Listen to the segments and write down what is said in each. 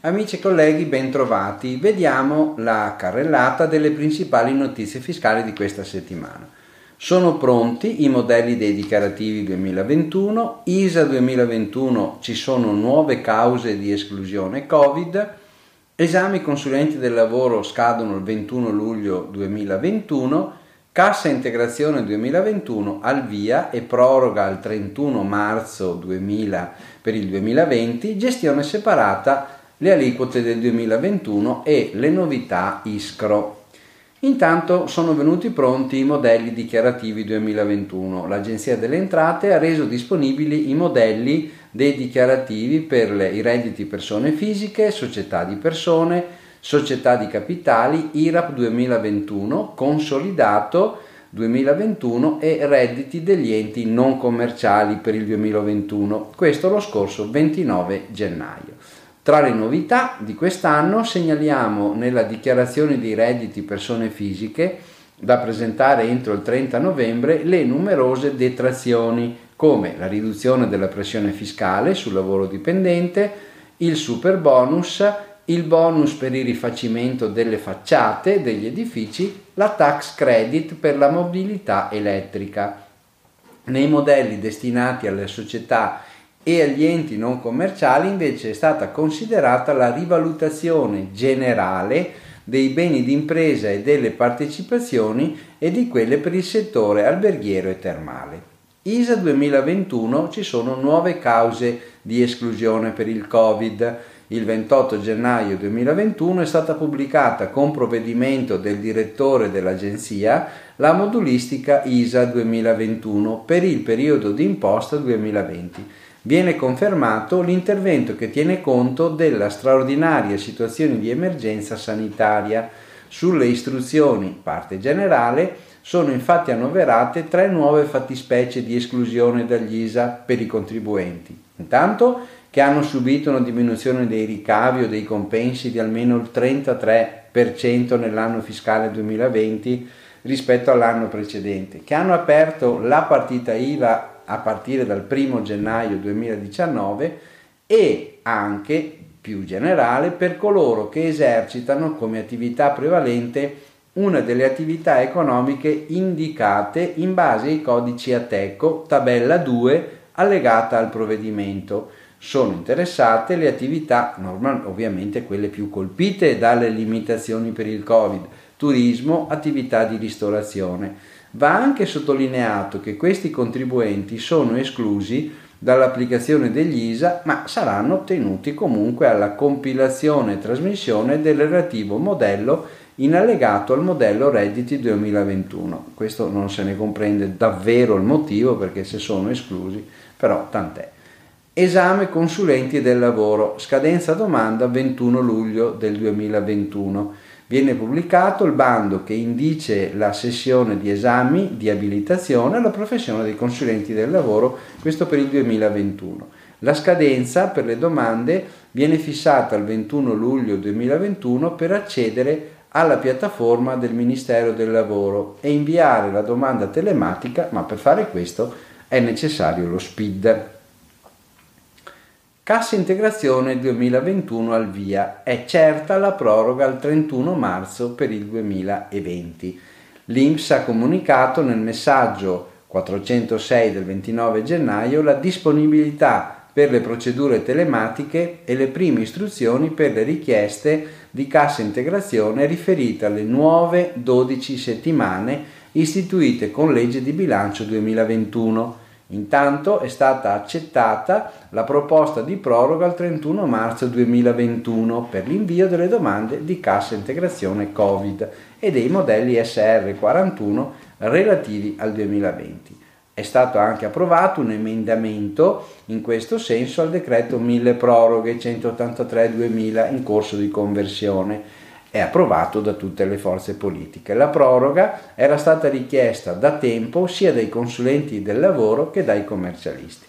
Amici e colleghi, bentrovati. Vediamo la carrellata delle principali notizie fiscali di questa settimana. Sono pronti i modelli dei dichiarativi 2021, ISA 2021 ci sono nuove cause di esclusione Covid, esami consulenti del lavoro scadono il 21 luglio 2021, cassa integrazione 2021 al via e proroga al 31 marzo 2000 per il 2020, gestione separata le aliquote del 2021 e le novità ISCRO. Intanto sono venuti pronti i modelli dichiarativi 2021. L'Agenzia delle Entrate ha reso disponibili i modelli dei dichiarativi per i redditi persone fisiche, società di persone, società di capitali, IRAP 2021, consolidato 2021 e redditi degli enti non commerciali per il 2021. Questo lo scorso 29 gennaio. Tra le novità di quest'anno segnaliamo nella dichiarazione dei redditi persone fisiche da presentare entro il 30 novembre le numerose detrazioni come la riduzione della pressione fiscale sul lavoro dipendente, il super bonus, il bonus per il rifacimento delle facciate degli edifici, la tax credit per la mobilità elettrica. Nei modelli destinati alle società e agli enti non commerciali invece è stata considerata la rivalutazione generale dei beni d'impresa e delle partecipazioni e di quelle per il settore alberghiero e termale. ISA 2021 ci sono nuove cause di esclusione per il Covid. Il 28 gennaio 2021 è stata pubblicata con provvedimento del direttore dell'agenzia la modulistica ISA 2021 per il periodo di imposta 2020 viene confermato l'intervento che tiene conto della straordinaria situazione di emergenza sanitaria. Sulle istruzioni, parte generale, sono infatti annoverate tre nuove fattispecie di esclusione dagli ISA per i contribuenti. Intanto che hanno subito una diminuzione dei ricavi o dei compensi di almeno il 33% nell'anno fiscale 2020 rispetto all'anno precedente, che hanno aperto la partita IVA a partire dal 1 gennaio 2019 e anche più generale per coloro che esercitano come attività prevalente una delle attività economiche indicate in base ai codici ATECO, tabella 2, allegata al provvedimento. Sono interessate le attività, normal, ovviamente quelle più colpite dalle limitazioni per il Covid, turismo, attività di ristorazione Va anche sottolineato che questi contribuenti sono esclusi dall'applicazione degli ISA, ma saranno tenuti comunque alla compilazione e trasmissione del relativo modello in allegato al modello redditi 2021. Questo non se ne comprende davvero il motivo perché se sono esclusi, però tant'è. Esame consulenti del lavoro, scadenza domanda 21 luglio del 2021 viene pubblicato il bando che indice la sessione di esami di abilitazione alla professione dei consulenti del lavoro, questo per il 2021. La scadenza per le domande viene fissata al 21 luglio 2021 per accedere alla piattaforma del Ministero del Lavoro e inviare la domanda telematica, ma per fare questo è necessario lo SPID. Cassa integrazione 2021 al via. È certa la proroga al 31 marzo per il 2020. L'INPS ha comunicato nel messaggio 406 del 29 gennaio la disponibilità per le procedure telematiche e le prime istruzioni per le richieste di cassa integrazione riferite alle nuove 12 settimane istituite con legge di bilancio 2021 Intanto è stata accettata la proposta di proroga al 31 marzo 2021 per l'invio delle domande di cassa integrazione Covid e dei modelli SR41 relativi al 2020. È stato anche approvato un emendamento in questo senso al decreto 1000 proroghe 183-2000 in corso di conversione è approvato da tutte le forze politiche. La proroga era stata richiesta da tempo sia dai consulenti del lavoro che dai commercialisti.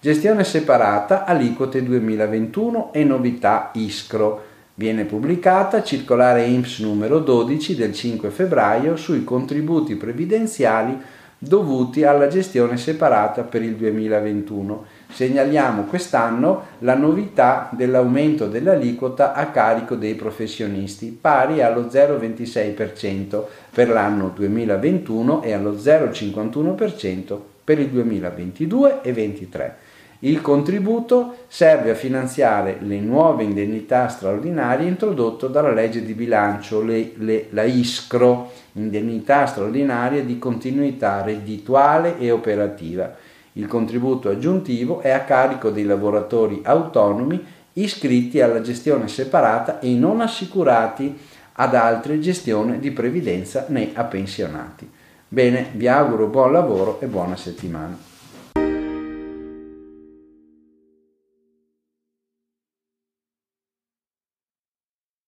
Gestione separata, aliquote 2021 e novità ISCRO. Viene pubblicata circolare IMSS numero 12 del 5 febbraio sui contributi previdenziali dovuti alla gestione separata per il 2021. Segnaliamo quest'anno la novità dell'aumento dell'aliquota a carico dei professionisti, pari allo 0,26% per l'anno 2021 e allo 0,51% per il 2022 e 2023. Il contributo serve a finanziare le nuove indennità straordinarie introdotte dalla legge di bilancio, le, le, la ISCRO, indennità straordinaria di continuità reddituale e operativa. Il contributo aggiuntivo è a carico dei lavoratori autonomi iscritti alla gestione separata e non assicurati ad altre gestioni di previdenza né a pensionati. Bene, vi auguro buon lavoro e buona settimana.